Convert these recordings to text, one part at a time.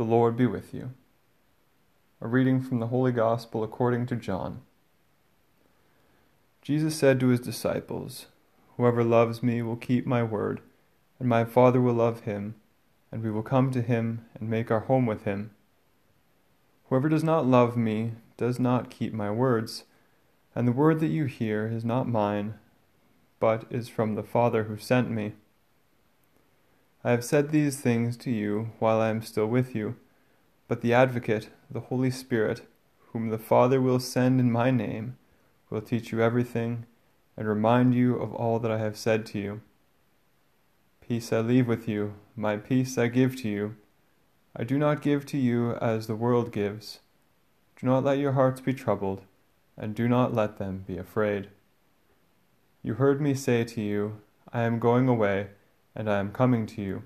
The Lord be with you. A reading from the Holy Gospel according to John. Jesus said to his disciples, Whoever loves me will keep my word, and my Father will love him, and we will come to him and make our home with him. Whoever does not love me does not keep my words, and the word that you hear is not mine, but is from the Father who sent me. I have said these things to you while I am still with you. But the Advocate, the Holy Spirit, whom the Father will send in my name, will teach you everything and remind you of all that I have said to you. Peace I leave with you, my peace I give to you. I do not give to you as the world gives. Do not let your hearts be troubled, and do not let them be afraid. You heard me say to you, I am going away and I am coming to you.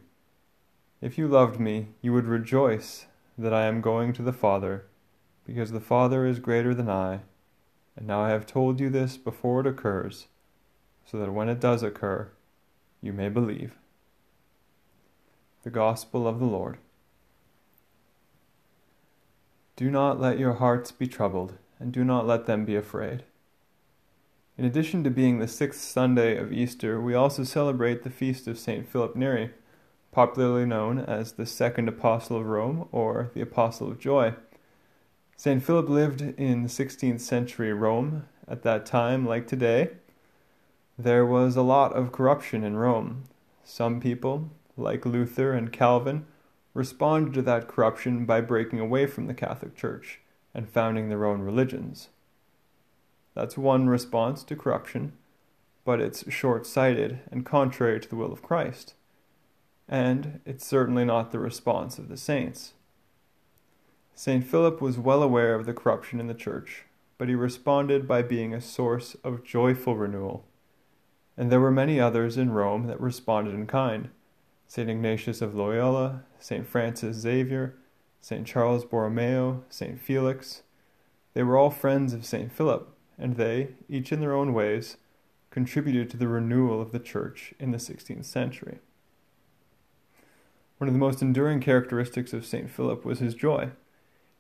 If you loved me, you would rejoice that I am going to the Father, because the Father is greater than I, and now I have told you this before it occurs, so that when it does occur, you may believe. The Gospel of the Lord. Do not let your hearts be troubled, and do not let them be afraid. In addition to being the sixth Sunday of Easter, we also celebrate the feast of St. Philip Neri, popularly known as the Second Apostle of Rome or the Apostle of Joy. St. Philip lived in the 16th century Rome. At that time, like today, there was a lot of corruption in Rome. Some people, like Luther and Calvin, responded to that corruption by breaking away from the Catholic Church and founding their own religions. That's one response to corruption, but it's short sighted and contrary to the will of Christ. And it's certainly not the response of the saints. St. Philip was well aware of the corruption in the church, but he responded by being a source of joyful renewal. And there were many others in Rome that responded in kind St. Ignatius of Loyola, St. Francis Xavier, St. Charles Borromeo, St. Felix. They were all friends of St. Philip and they, each in their own ways, contributed to the renewal of the church in the 16th century. One of the most enduring characteristics of St. Philip was his joy.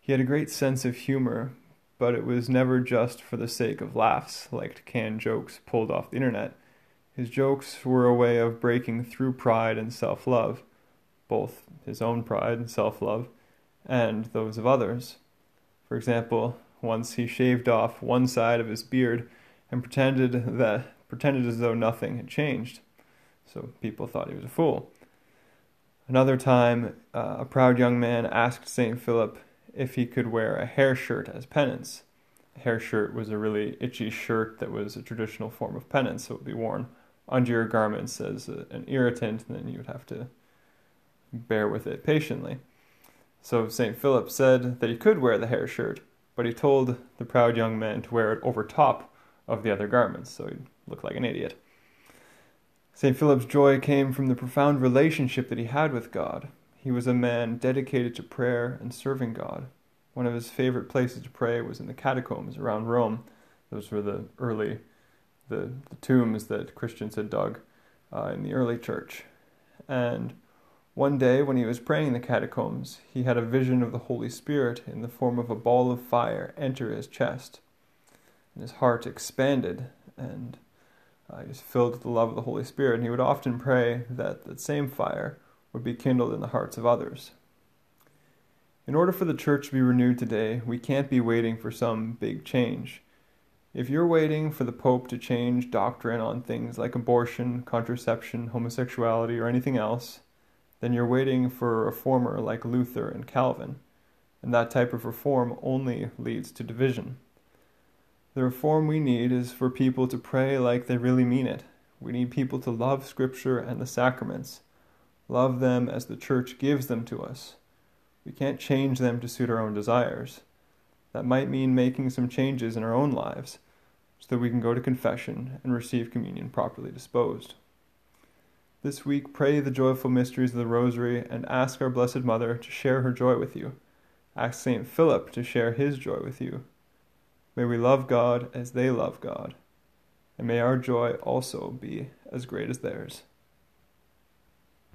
He had a great sense of humor, but it was never just for the sake of laughs, like canned jokes pulled off the internet. His jokes were a way of breaking through pride and self love, both his own pride and self love, and those of others. For example, once he shaved off one side of his beard and pretended that pretended as though nothing had changed. So people thought he was a fool. Another time, uh, a proud young man asked St. Philip if he could wear a hair shirt as penance. A hair shirt was a really itchy shirt that was a traditional form of penance, so it would be worn under your garments as a, an irritant, and then you would have to bear with it patiently. So St. Philip said that he could wear the hair shirt, but he told the proud young man to wear it over top of the other garments, so he'd look like an idiot. St. Philip's joy came from the profound relationship that he had with God. He was a man dedicated to prayer and serving God. One of his favorite places to pray was in the catacombs around Rome. Those were the early, the, the tombs that Christians had dug uh, in the early church. And one day, when he was praying in the catacombs, he had a vision of the Holy Spirit in the form of a ball of fire enter his chest. And his heart expanded, and uh, he was filled with the love of the Holy Spirit. And he would often pray that that same fire would be kindled in the hearts of others. In order for the church to be renewed today, we can't be waiting for some big change. If you're waiting for the Pope to change doctrine on things like abortion, contraception, homosexuality, or anything else, then you're waiting for a reformer like Luther and Calvin, and that type of reform only leads to division. The reform we need is for people to pray like they really mean it. We need people to love Scripture and the sacraments, love them as the Church gives them to us. We can't change them to suit our own desires. That might mean making some changes in our own lives so that we can go to confession and receive communion properly disposed. This week, pray the joyful mysteries of the Rosary and ask our Blessed Mother to share her joy with you. Ask St. Philip to share his joy with you. May we love God as they love God, and may our joy also be as great as theirs.